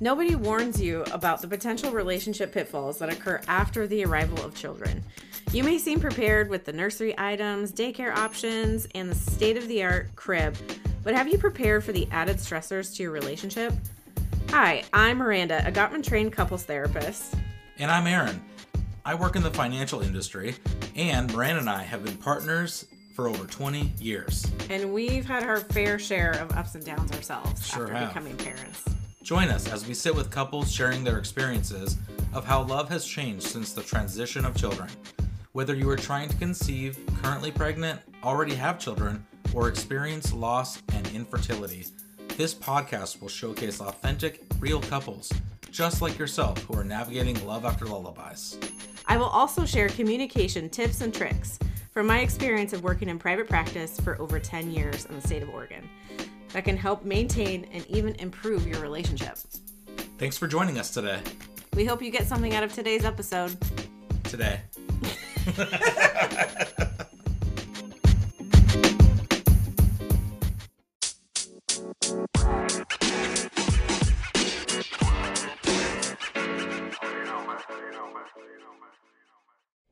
Nobody warns you about the potential relationship pitfalls that occur after the arrival of children. You may seem prepared with the nursery items, daycare options, and the state of the art crib, but have you prepared for the added stressors to your relationship? Hi, I'm Miranda, a Gottman trained couples therapist. And I'm Aaron. I work in the financial industry, and Miranda and I have been partners for over 20 years. And we've had our fair share of ups and downs ourselves Sure after have. becoming parents. Join us as we sit with couples sharing their experiences of how love has changed since the transition of children. Whether you are trying to conceive, currently pregnant, already have children, or experience loss and infertility, this podcast will showcase authentic, real couples, just like yourself, who are navigating love after lullabies. I will also share communication tips and tricks from my experience of working in private practice for over 10 years in the state of Oregon that can help maintain and even improve your relationship. Thanks for joining us today. We hope you get something out of today's episode. Today.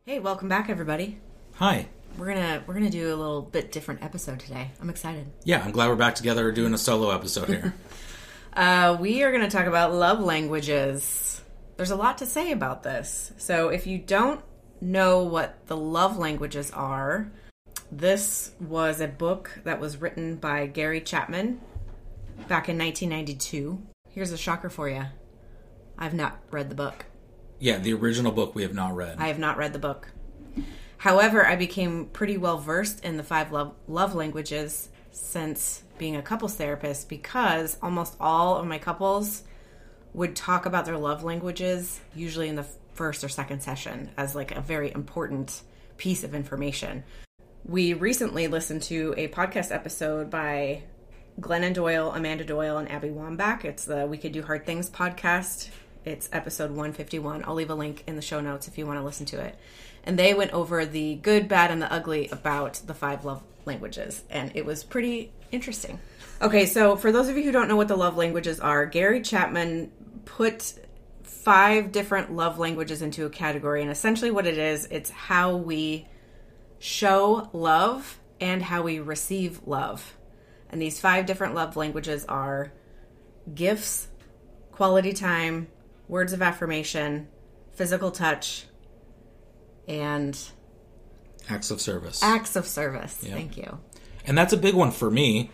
Hey, welcome back everybody. Hi. We're to we're to do a little bit different episode today. I'm excited. Yeah, I'm glad we're back together doing a solo episode here. Uh, we are to talk about love languages. There's a lot to say about this. So, if you don't know what the love languages are, this was a book that was written by Gary Chapman back in 1992. Here's a shocker for you I've not read the book. yeah, the original book we have not read. I have not read the book. However, I became pretty well versed in the five love, love languages since being a couples therapist because almost all of my couples would talk about their love languages usually in the first or second session as like a very important piece of information. We recently listened to a podcast episode by Glennon Doyle, Amanda Doyle, and Abby Wambach. It's the We Could Do Hard Things podcast. It's episode 151. I'll leave a link in the show notes if you want to listen to it. And they went over the good, bad, and the ugly about the five love languages. And it was pretty interesting. Okay, so for those of you who don't know what the love languages are, Gary Chapman put five different love languages into a category. And essentially, what it is, it's how we show love and how we receive love. And these five different love languages are gifts, quality time, words of affirmation, physical touch, and Acts of service. acts of service. Thank you. and that's a big one for me.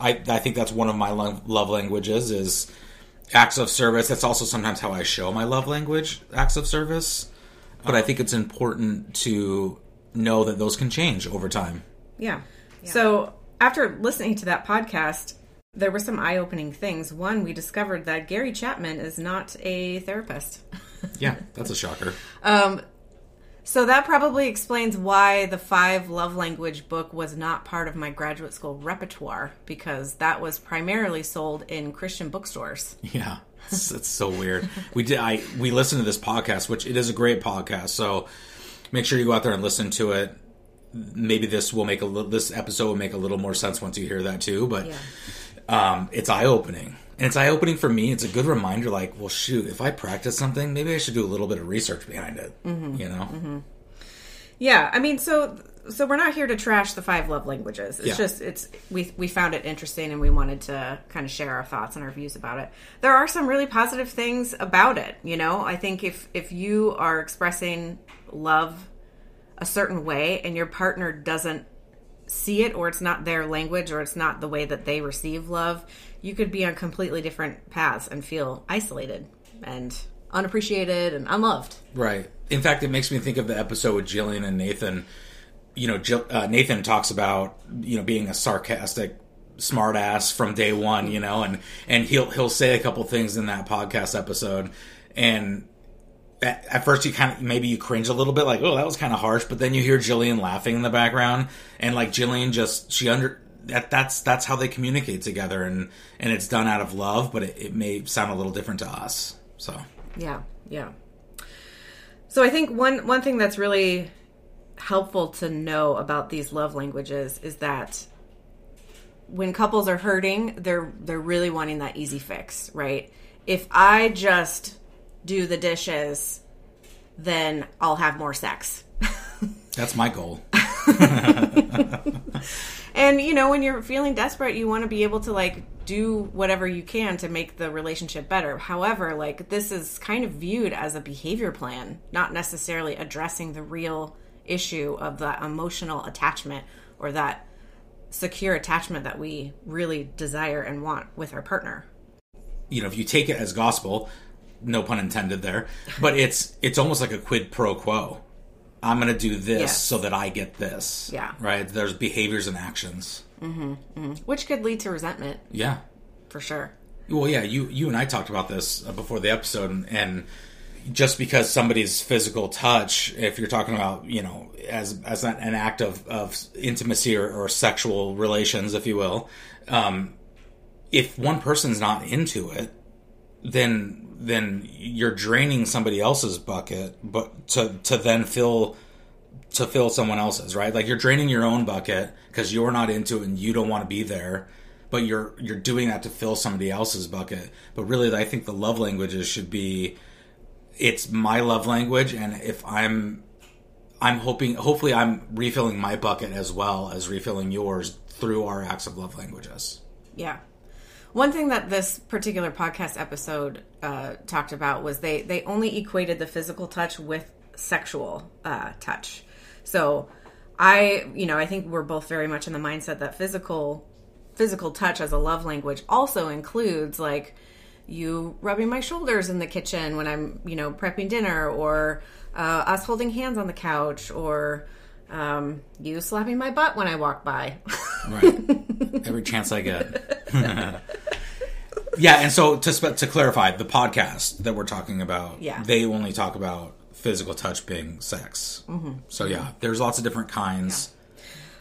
I, I think that's one of my love, love languages is acts of service. That's also sometimes how I show my love language, acts of service. But I think it's important to know that those can change over time. Yeah. So after listening to that podcast, there were some eye opening things. One, we discovered that Gary Chapman is not a therapist. Yeah, that's a shocker. Um, So that probably explains why the five love language book was not part of my graduate school repertoire because that was primarily sold in Christian bookstores. Yeah, it's, it's so weird. We did. I we listened to this podcast, which it is a great podcast. So make sure you go out there and listen to it. Maybe this will make a little. This episode will make a little more sense once you hear that too. But um, it's eye opening, and it's eye opening for me. It's a good reminder. Like, well, shoot, if I practice something, maybe I should do a little bit of research behind it. Mm-hmm. You know. Mm-hmm. Yeah, I mean, so so we're not here to trash the five love languages. It's Yeah. just it's we we found it interesting and we wanted to kind of share our thoughts and our views about it. There are some really positive things about it, you know. I think if if you are expressing love a certain way and your partner doesn't see it or it's not their language or it's not the way that they receive love, you could be on completely different paths and feel isolated and unappreciated and unloved. Right. In fact, it makes me think of the episode with Jillian and Nathan. You know, Jill, uh, Nathan talks about you know being a sarcastic smartass from day one. You know, and and he'll he'll say a couple things in that podcast episode, and at, at first you kind of maybe you cringe a little bit, like oh that was kind of harsh, but then you hear Jillian laughing in the background, and like Jillian just she under that that's that's how they communicate together, and and it's done out of love, but it, it may sound a little different to us. So Yeah, yeah. So I think one one thing that's really helpful to know about these love languages is that when couples are hurting, they're they're really wanting that easy fix, right? if I just do the dishes, then I'll have more sex. That's my goal. And you know, when you're feeling desperate, you want to be able to like do whatever you can to make the relationship better. However, like this is kind of viewed as a behavior plan, not necessarily addressing the real issue of that emotional attachment or that secure attachment that we really desire and want with our partner. You know, if you take it as gospel, no pun intended there, but it's it's almost like a quid pro quo. I'm going to do this Yes. so that I get this. Yeah. Right? There's behaviors and actions. Which could lead to resentment Yeah. for sure. Well, yeah, you you and I talked about this uh, before the episode, and, and just because somebody's physical touch, if you're talking about you know as as an, an act of of intimacy or, or sexual relations, if you will, um, if one person's not into it, then then you're draining somebody else's bucket, but to to then fill to fill someone else's, right? Like you're draining your own bucket because you're not into it and you don't want to be there, but you're you're doing that to fill somebody else's bucket. But really, I think the love languages should be it's my love language, and if I'm I'm hoping hopefully I'm refilling my bucket as well as refilling yours through our acts of love languages. Yeah. One thing that this particular podcast episode uh, talked about was they they only equated the physical touch with sexual uh, touch. So I, you know, I think we're both very much in the mindset that physical physical touch as a love language also includes like you rubbing my shoulders in the kitchen when I'm, you know, prepping dinner, or uh, us holding hands on the couch, or um, you slapping my butt when I walk by. Right. Every chance I get. yeah, and so to to clarify, the podcast that we're talking about, Yeah. they only talk about physical touch being sex. Mm-hmm. So yeah, there's lots of different kinds.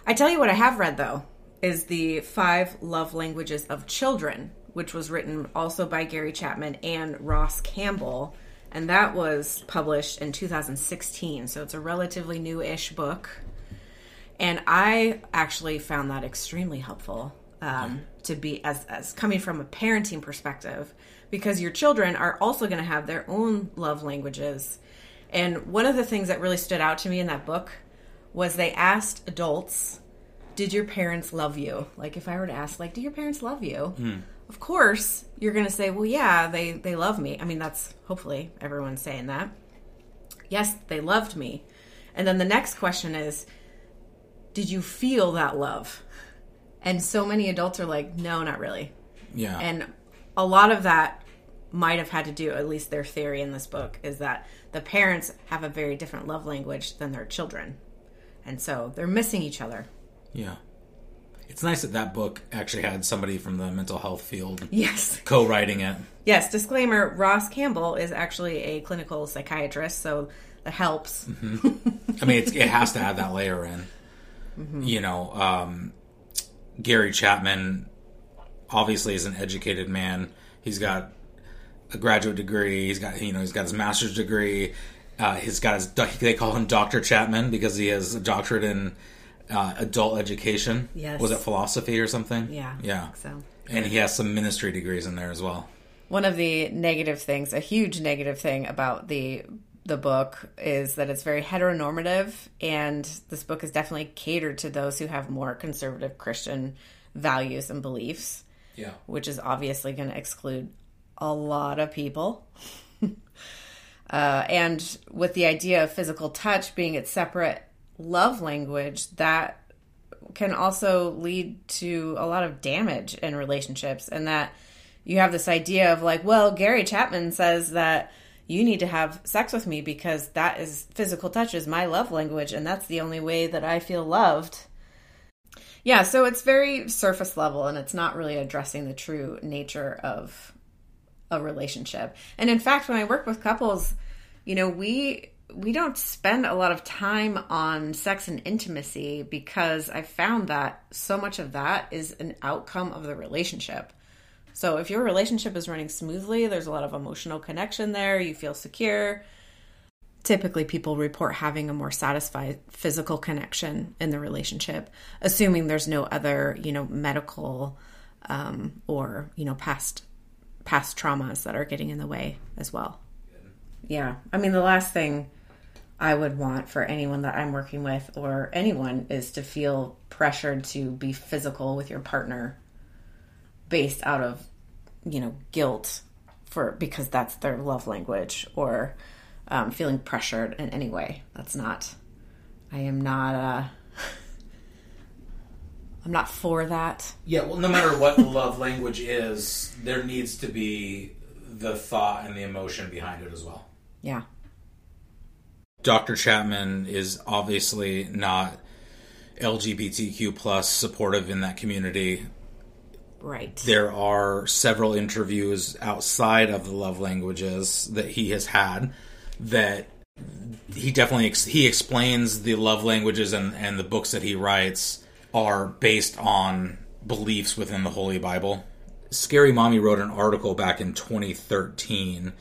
I tell you what I have read though is the Five Love Languages of Children, which was written also by Gary Chapman and Ross Campbell, and that was published in 2016. So it's a relatively new-ish book, and I actually found that extremely helpful um, to be as as coming from a parenting perspective because your children are also going to have their own love languages. And one of the things that really stood out to me in that book was they asked adults, "Did your parents love you?" Like if I were to ask, like, "Do your parents love you?" Of course, you're going to say, "Well, yeah, they they love me." I mean, that's hopefully everyone's saying that. Yes, they loved me. And then the next question is, "Did you feel that love?" And so many adults are like, "No, not really." Yeah. And a lot of that might have had to do, at least their theory in this book, is that the parents have a very different love language than their children. And so they're missing each other. yeah. It's nice that that book actually had somebody from the mental health field Yes. co-writing it. Yes, disclaimer Ross Campbell is actually a clinical psychiatrist, so that helps. Mm-hmm. I mean, it's, it has to have that layer in. You know, um, Gary Chapman obviously is an educated man. He's got a graduate degree. He's got you know he's got his master's degree. Uh, he's got his they call him Doctor Chapman because he has a doctorate in uh, adult education. Yes. was it philosophy or something? Yeah. Yeah. so. And he has some ministry degrees in there as well. One of the negative things, a huge negative thing about the the book is that it's very heteronormative and this book is definitely catered to those who have more conservative Christian values and beliefs. Yeah. which is obviously going to exclude a lot of people. uh, and with the idea of physical touch being its separate love language, that can also lead to a lot of damage in relationships. And that you have this idea of like, well, Gary Chapman says that you need to have sex with me because that is physical touch is my love language and that's the only way that I feel loved. Yeah, so it's very surface level and it's not really addressing the true nature of a relationship. And in fact, when I work with couples, you know, we we don't spend a lot of time on sex and intimacy because I found that so much of that is an outcome of the relationship. So if your relationship is running smoothly, there's a lot of emotional connection there, you feel secure, typically people report having a more satisfied physical connection in the relationship assuming there's no other you know medical um, or you know past past traumas that are getting in the way as well. Yeah. I mean, the last thing I would want for anyone that I'm working with or anyone is to feel pressured to be physical with your partner based out of, you know, guilt for because that's their love language or um, feeling pressured in any way. That's not, I am not, uh, I'm not for that. Yeah, well, no matter what the love language is, there needs to be the thought and the emotion behind it as well. Yeah. Dr. Chapman is obviously not LGBTQ plus supportive in that community. Right. There are several interviews outside of the love languages that he has had that he definitely ex- he explains the love languages and, and the books that he writes are based on beliefs within the Holy Bible. Scary Mommy wrote an article back in 2013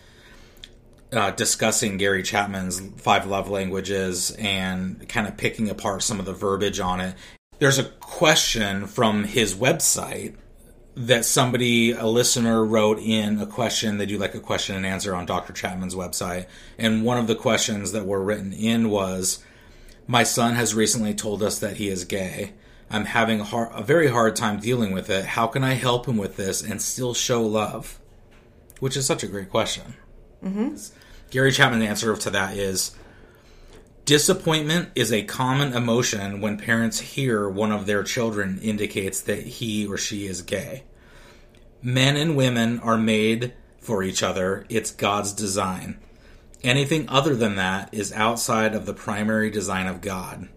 uh, discussing Gary Chapman's five love languages and kind of picking apart some of the verbiage on it. There's a question from his website that somebody, a listener, wrote in a question. They do like a question and answer on Dr. Chapman's website. And one of the questions that were written in was My son has recently told us that he is gay. I'm having a, hard, a very hard time dealing with it. How can I help him with this and still show love? Which is such a great question. Mm-hmm. Gary Chapman's answer to that is disappointment is a common emotion when parents hear one of their children indicates that he or she is gay. Men and women are made for each other, it's God's design. Anything other than that is outside of the primary design of God.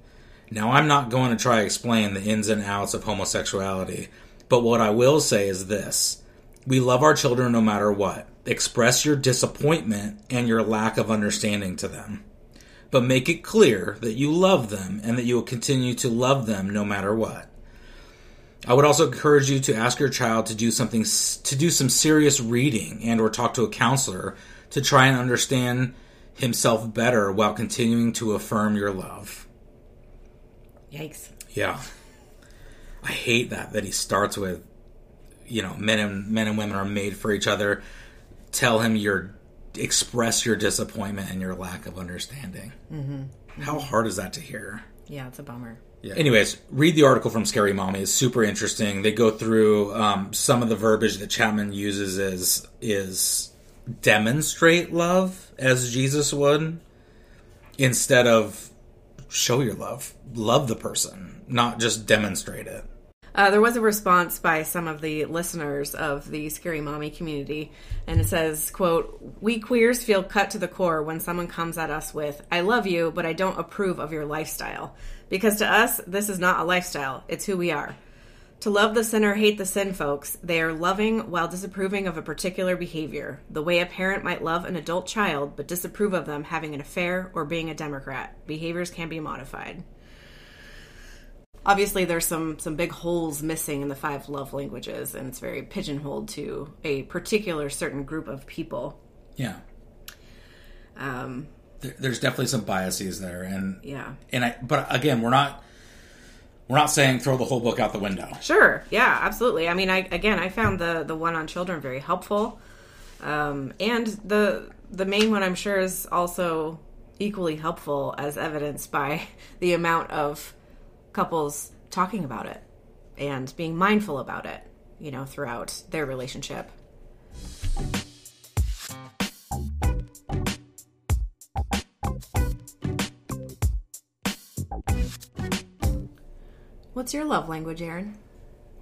Now, I'm not going to try to explain the ins and outs of homosexuality, but what I will say is this we love our children no matter what. Express your disappointment and your lack of understanding to them. But make it clear that you love them and that you will continue to love them no matter what. I would also encourage you to ask your child to do something to do some serious reading and or talk to a counselor to try and understand himself better while continuing to affirm your love. Yikes. Yeah. I hate that that he starts with you know, men and men and women are made for each other. Tell him your express your disappointment and your lack of understanding. Mm-hmm. How hard is that to hear? Yeah, it's a bummer. Yeah. Anyways, read the article from Scary Mommy. It's super interesting. They go through um, some of the verbiage that Chapman uses is is demonstrate love as Jesus would instead of show your love. Love the person, not just demonstrate it. Uh, there was a response by some of the listeners of the Scary Mommy community, and it says, quote, We queers feel cut to the core when someone comes at us with, I love you, but I don't approve of your lifestyle. Because to us, this is not a lifestyle, it's who we are. To love the sinner, hate the sin, folks, they are loving while disapproving of a particular behavior, the way a parent might love an adult child but disapprove of them having an affair or being a Democrat. Behaviors can be modified obviously there's some some big holes missing in the five love languages and it's very pigeonholed to a particular certain group of people. Yeah. um There, there's definitely some biases there and yeah. and I but again, we're not we're not saying throw the whole book out the window. sure. Yeah absolutely. I mean i again i found the the one on children very helpful. Um and the the main one i'm sure is also equally helpful as evidenced by the amount of couples talking about it and being mindful about it you know throughout their relationship What's your love language, Aaron?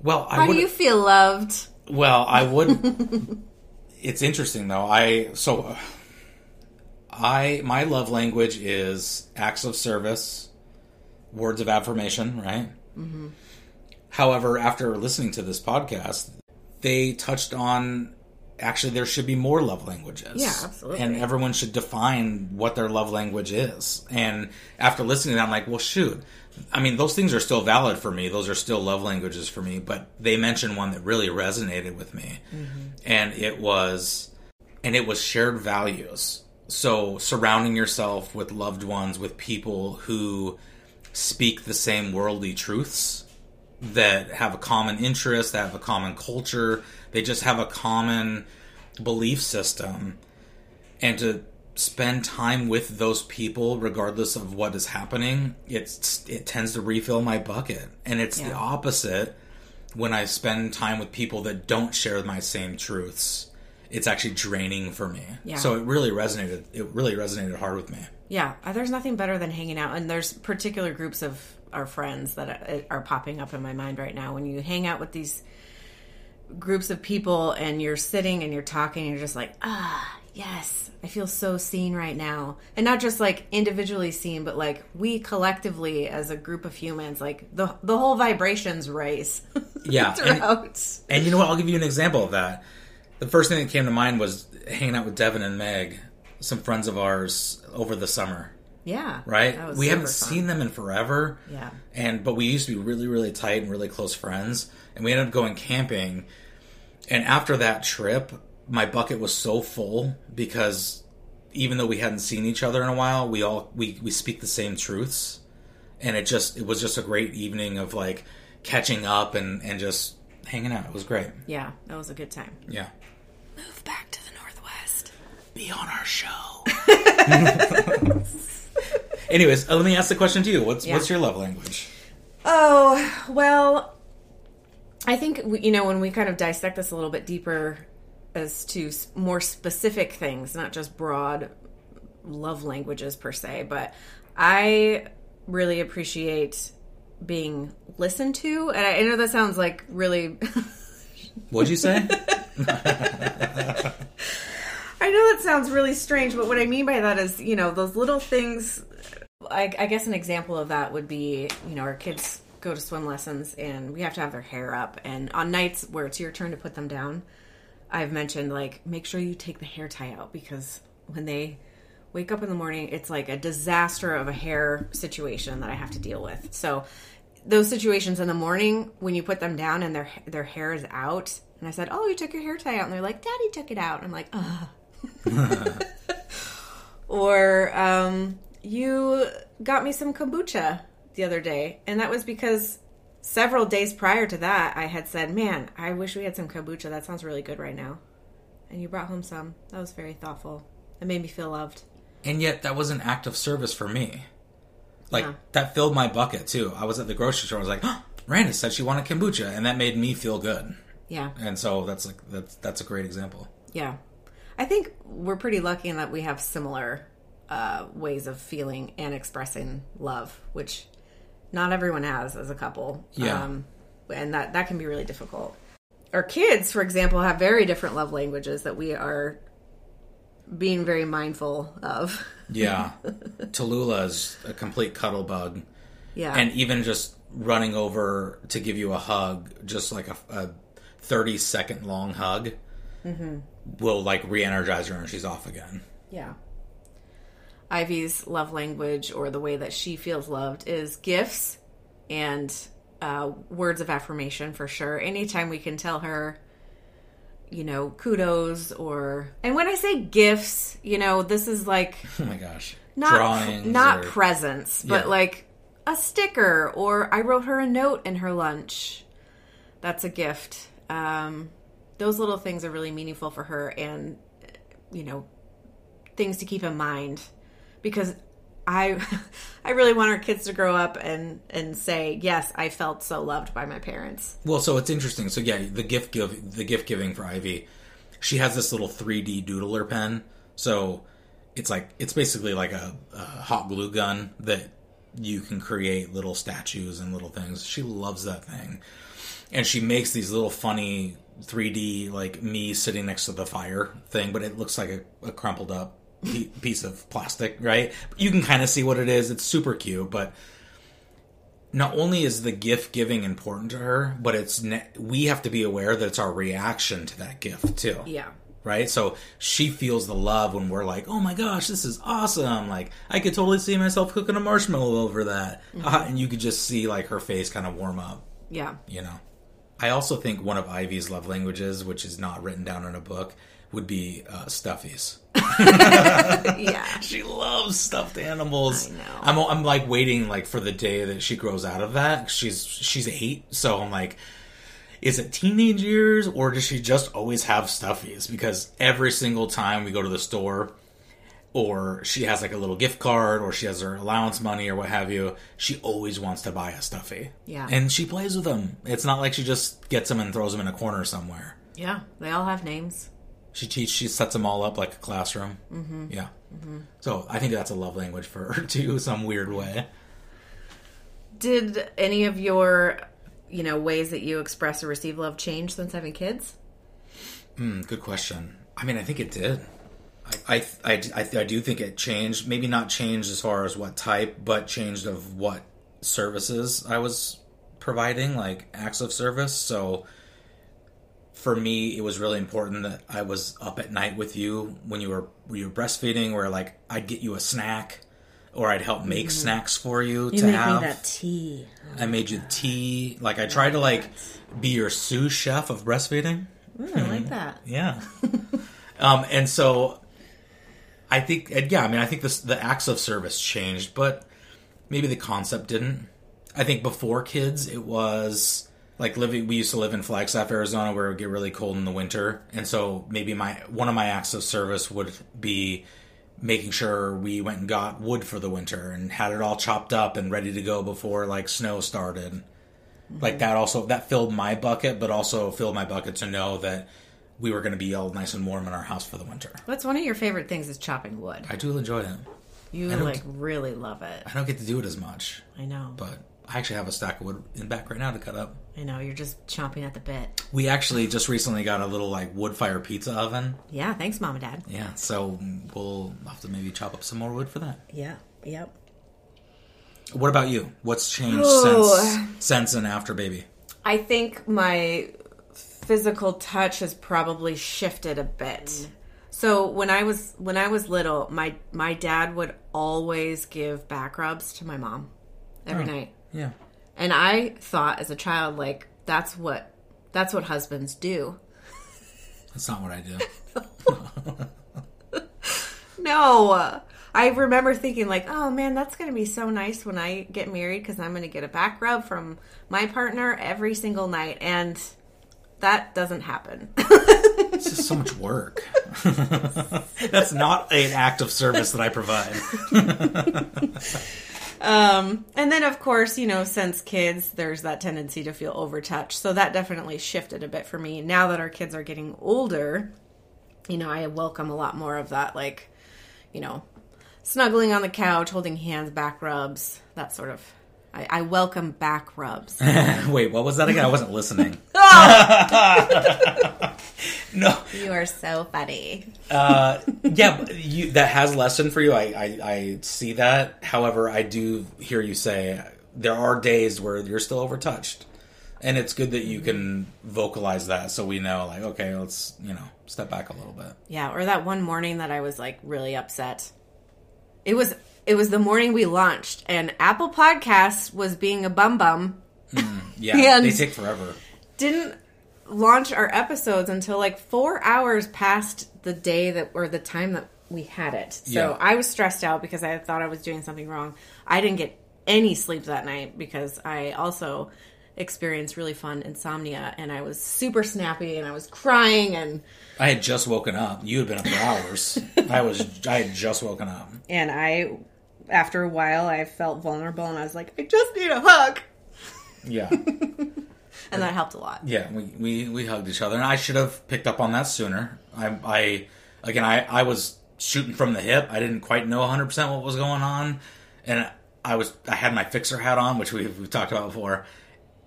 Well, I How do you feel loved? Well, I would. it's interesting though. I so I my love language is acts of service, words of affirmation, right? Mm-hmm. However, after listening to this podcast, they touched on actually there should be more love languages. Yeah, absolutely. And everyone should define what their love language is. And after listening to that, I'm like, well, shoot. I mean, those things are still valid for me. Those are still love languages for me. But they mentioned one that really resonated with me, and it was, and it was shared values. So surrounding yourself with loved ones, with people who speak the same worldly truths that have a common interest, that have a common culture. They just have a common belief system. And to spend time with those people regardless of what is happening it's it tends to refill my bucket. And it's the opposite. When i spend time with people that don't share my same truths it's actually draining for me. Yeah. so it really resonated it really resonated hard with me Yeah, uh, there's nothing better than hanging out, and there's particular groups of our friends that are- are popping up in my mind right now. When you hang out with these groups of people, and you're sitting and you're talking, and you're just like, ah, yes, I feel so seen right now, and not just like individually seen, but like we collectively as a group of humans, like the the whole vibrations raise. Yeah, and- And you know what? I'll give you an example of that. The first thing that came to mind was hanging out with Devin and Meg, some friends of ours over the summer. yeah, Right? that was We haven't fun. seen them in forever. Yeah. And but we used to be really, really tight and really close friends. And we ended up going camping. And after that trip, my bucket was so full because even though we hadn't seen each other in a while, we all we, we speak the same truths. And it just it was just a great evening of like catching up and, and just hanging out. It was great. Yeah, that was a good time. Yeah. Move back to the northwest. Be on our show. Anyways, uh, let me ask the question to you. What's Yeah. what's your love language? Oh, well, I think, we- you know, when we kind of dissect this a little bit deeper as to s- more specific things, not just broad love languages per se, but I really appreciate being listened to. And I, I know that sounds like really. What'd you say? Know that sounds really strange, but what I mean by that is, you know, those little things. I, I guess an example of that would be, you know, our kids go to swim lessons and we have to have their hair up. And on nights where it's your turn to put them down, I've mentioned, like, make sure you take the hair tie out because when they wake up in the morning, it's like a disaster of a hair situation that I have to deal with. So, those situations in the morning when you put them down and their their hair is out, and I said, "Oh, you took your hair tie out," and they're like, "Daddy took it out." And I'm like, "Ugh." or um, you got me some kombucha the other day, and that was because several days prior to that, I had said, "Man, I wish we had some kombucha. That sounds really good right now." And you brought home some. That was very thoughtful. It made me feel loved. And yet, that was an act of service for me. Like Yeah. that filled my bucket too. I was at the grocery store. I was like, oh, "Randy said she wanted kombucha," and that made me feel good. Yeah. And so that's like that's that's a great example. Yeah. I think we're pretty lucky in that we have similar uh, ways of feeling and expressing love, which not everyone has as a couple. Yeah. Um, and that, that can be really difficult. Our kids, for example, have very different love languages that we are being very mindful of. Yeah, Tallulah is a complete cuddle bug, Yeah. and even just running over to give you a hug, just like a, a thirty second long hug, Mm-hmm. Will like re-energize her and she's off again. Yeah. Ivy's love language or the way that she feels loved is gifts and uh, words of affirmation for sure. Anytime we can tell her, you know, kudos or. And when I say gifts, you know, this is like Oh my gosh, not drawings, not or- presents, but Yeah. like a sticker or I wrote her a note in her lunch. That's a gift. Um, those little things are really meaningful for her, and you know, things to keep in mind because I I really want our kids to grow up and and say yes, I felt so loved by my parents. Well, so it's interesting. So yeah, the gift give the gift giving for Ivy, she has this little 3D doodler pen. So it's like it's basically like a, a hot glue gun that you can create little statues and little things. She loves that thing, and she makes these little funny 3D like me sitting next to the fire thing, but it looks like a, a crumpled up piece of plastic, right? You can kind of see what it is. It's super cute, but not only is the gift giving important to her, but it's ne- we have to be aware that it's our reaction to that gift too. Yeah. Right? So she feels the love when we're like, "Oh my gosh, this is awesome." Like, I could totally see myself cooking a marshmallow over that. Uh, and you could just see like her face kind of warm up, Yeah. you know. I also think one of Ivy's love languages, which is not written down in a book, would be uh, stuffies. Yeah. She loves stuffed animals. I know. I'm I'm like waiting like for the day that she grows out of that. She's she's eight, so I'm like, is it teenage years or does she just always have stuffies? Because every single time we go to the store, or she has like a little gift card, or she has her allowance money, or what have you, she always wants to buy a stuffy. Yeah. and she plays with them. It's not like she just gets them and throws them in a corner somewhere. Yeah, they all have names. She teach, she sets them all up like a classroom. Mm-hmm. Yeah. So I think that's a love language for her too, some weird way. Did any of your, you know, ways that you express or receive love change since having kids? Mm, good question. I mean, I think it did. I, I, I, I, I do think it changed. Maybe not changed as far as what type, but changed of what services I was providing, like acts of service. So for me, it was really important that I was up at night with you when you were when you were breastfeeding, where like I'd get you a snack, or I'd help make mm-hmm. snacks for you, to have. that tea. Oh I made you tea. Like I tried to like be your sous chef of breastfeeding. Mm, I like hmm. that. Yeah. um, and so I think, and yeah, I mean, I think this, the acts of service changed, but maybe the concept didn't. I think before kids, it was like living. We used to live in Flagstaff, Arizona, where it would get really cold in the winter, and so maybe my one of my acts of service would be making sure we went and got wood for the winter and had it all chopped up and ready to go before like snow started like mm-hmm. that also that filled my bucket but also filled my bucket to know that we were going to be all nice and warm in our house for the winter What's one of your favorite things is chopping wood. i do enjoy it You like really love it. i don't get to do it as much I know. but i actually have a stack of wood in back right now to cut up I know you're just chomping at the bit. we actually just recently got a little like wood fire pizza oven Yeah, thanks, mom and dad. yeah so we'll have to maybe chop up some more wood for that Yeah. Yep. what about you what's changed Oh. since since and after baby I think my physical touch has probably shifted a bit. Mm. So when I was when I was little, my my dad would always give back rubs to my mom every oh, night. yeah And I thought as a child like that's what that's what husbands do. that's not what i do No. I remember thinking like, "Oh man, that's going to be so nice when I get married cuz I'm going to get a back rub from my partner every single night." And that doesn't happen. It's just so much work. That's not an act of service that I provide. Um, and then, of course, you know, since kids, there's that tendency to feel overtouched. So that definitely shifted a bit for me. Now that our kids are getting older, you know, I welcome a lot more of that, like, you know, snuggling on the couch, holding hands, back rubs, that sort of. I, I welcome back rubs. Wait, what was that again? I wasn't listening. no, you are so funny. uh, yeah, you, that has lesson for you. I, I, I see that. However, I do hear you say there are days where you're still overtouched, and it's good that you can vocalize that so we know, like, okay, let's you know step back a little bit. Yeah, or that one morning that I was like really upset. It was it was the morning we launched, and Apple Podcasts was being a bum bum. Hmm, yeah, And- they take forever. Didn't launch our episodes until like four hours past the day that or the time that we had it. So Yeah. I was stressed out because I thought I was doing something wrong. I didn't get any sleep that night because I also experienced really fun insomnia and I was super snappy and I was crying and I had just woken up. You had been up for hours. I was. I had just woken up. and I after a while I felt vulnerable and I was like, I just need a hug. Yeah, And that helped a lot. yeah. We, we we hugged each other, and I should have picked up on that sooner. I I again I I was shooting from the hip. I didn't quite know 100 percent what was going on, and I was I had my fixer hat on, which we've, we've talked about before,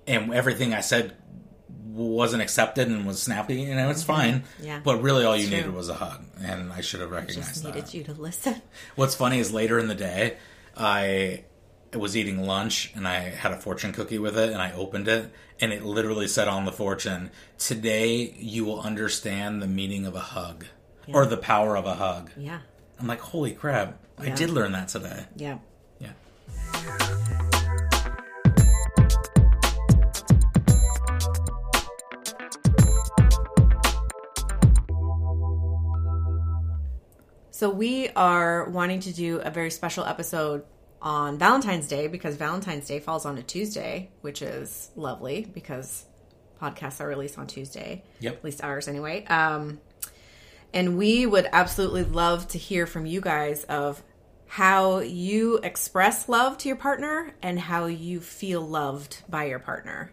and everything I said wasn't accepted and was snappy. You know, it's mm-hmm. fine. Yeah. But really, all you It's needed was a hug, and I should have recognized Just that. needed you to listen. What's funny is later in the day, I was eating lunch and I had a fortune cookie with it, and I opened it, and it literally said on the fortune, "Today you will understand the meaning of a hug." Or the power of a hug. Yeah. I'm like, holy crap! I did learn that today. Yeah. Yeah. So we are wanting to do a very special episode on Valentine's Day because Valentine's Day falls on a Tuesday, which is lovely because podcasts are released on Tuesday. Yep. At least ours, anyway. Um, and we would absolutely love to hear from you guys of how you express love to your partner and how you feel loved by your partner.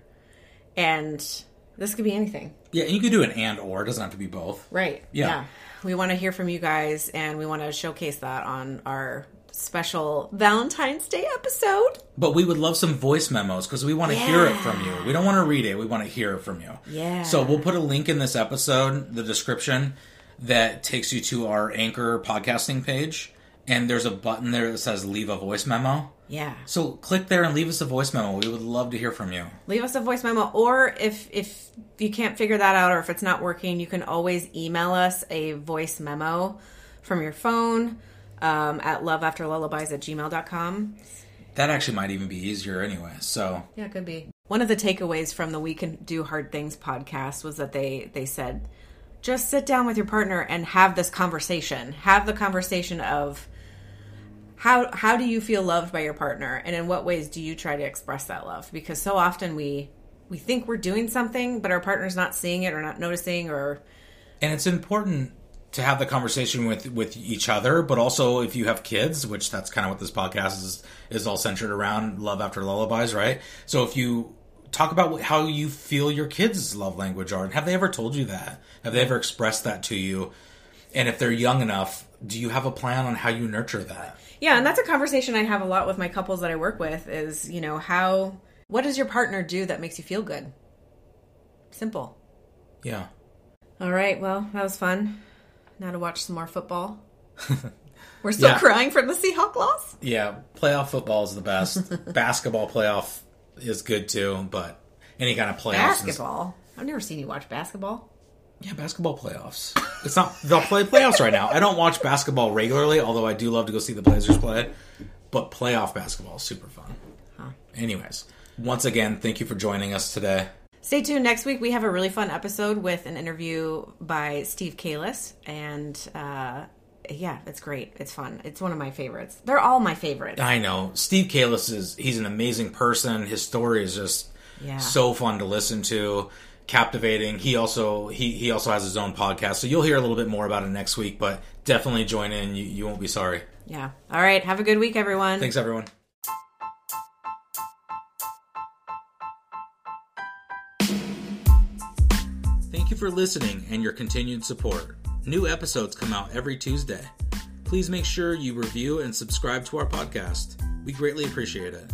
And this could be anything. Yeah, and you could do an and or. It doesn't have to be both. Right. Yeah. We want to hear from you guys and we want to showcase that on our special Valentine's Day episode. But we would love some voice memos because we want to hear it from you. We don't want to read it. We want to hear it from you. Yeah. So we'll put a link in this episode, the description, that takes you to our Anchor podcasting page. And there's a button there that says leave a voice memo. Yeah. So click there and leave us a voice memo. We would love to hear from you. Leave us a voice memo or if if you can't figure that out or if it's not working, you can always email us a voice memo from your phone um, at loveafterlullabies at gmail.com. That actually might even be easier anyway. So Yeah, it could be. One of the takeaways from the We Can Do Hard Things podcast was that they they said just sit down with your partner and have this conversation. Have the conversation of how how do you feel loved by your partner? And in what ways do you try to express that love? Because so often we we think we're doing something but our partner's not seeing it or not noticing or and it's important to have the conversation with with each other but also if you have kids which that's kind of what this podcast is is all centered around love after lullabies right? So if you talk about how you feel your kids love language are and have they ever told you that? Have they ever expressed that to you and if they're young enough do you have a plan on how you nurture that Yeah, and that's a conversation I have a lot with my couples that I work with is, you know, how what does your partner do that makes you feel good? Simple. yeah All right, well, that was fun. Now to watch some more football. We're still Yeah. crying from the Seahawk loss. yeah playoff football is the best basketball playoff is good too but any kind of playoffs is- Basketball. I've never seen you watch basketball. Yeah, basketball playoffs. It's not they'll play playoffs right now. I don't watch basketball regularly, although I do love to go see the Blazers play. But playoff basketball is super fun. Anyways, once again, thank you for joining us today. Stay tuned. Next week, we have a really fun episode with an interview by Steve Kalis. And uh, yeah, it's great. It's fun. It's one of my favorites. They're all my favorites. I know Steve Kalis is he's an amazing person. His story is just Yeah. so fun to listen to, captivating. He also he he also has his own podcast, so you'll hear a little bit more about it next week. But definitely join in. You you won't be sorry. Yeah. All right. Have a good week, everyone. Thanks everyone. Thank you for listening and your continued support. New episodes come out every Tuesday. Please make sure you review and subscribe to our podcast. We greatly appreciate it.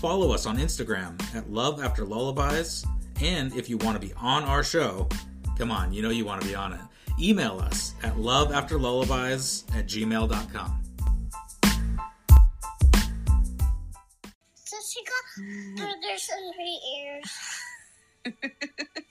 Follow us on Instagram at Love After Lullabies. And if you want to be on our show, come on, you know you want to be on it. Email us at loveafterlullabies at gmail.com. So she got burgers in her ears.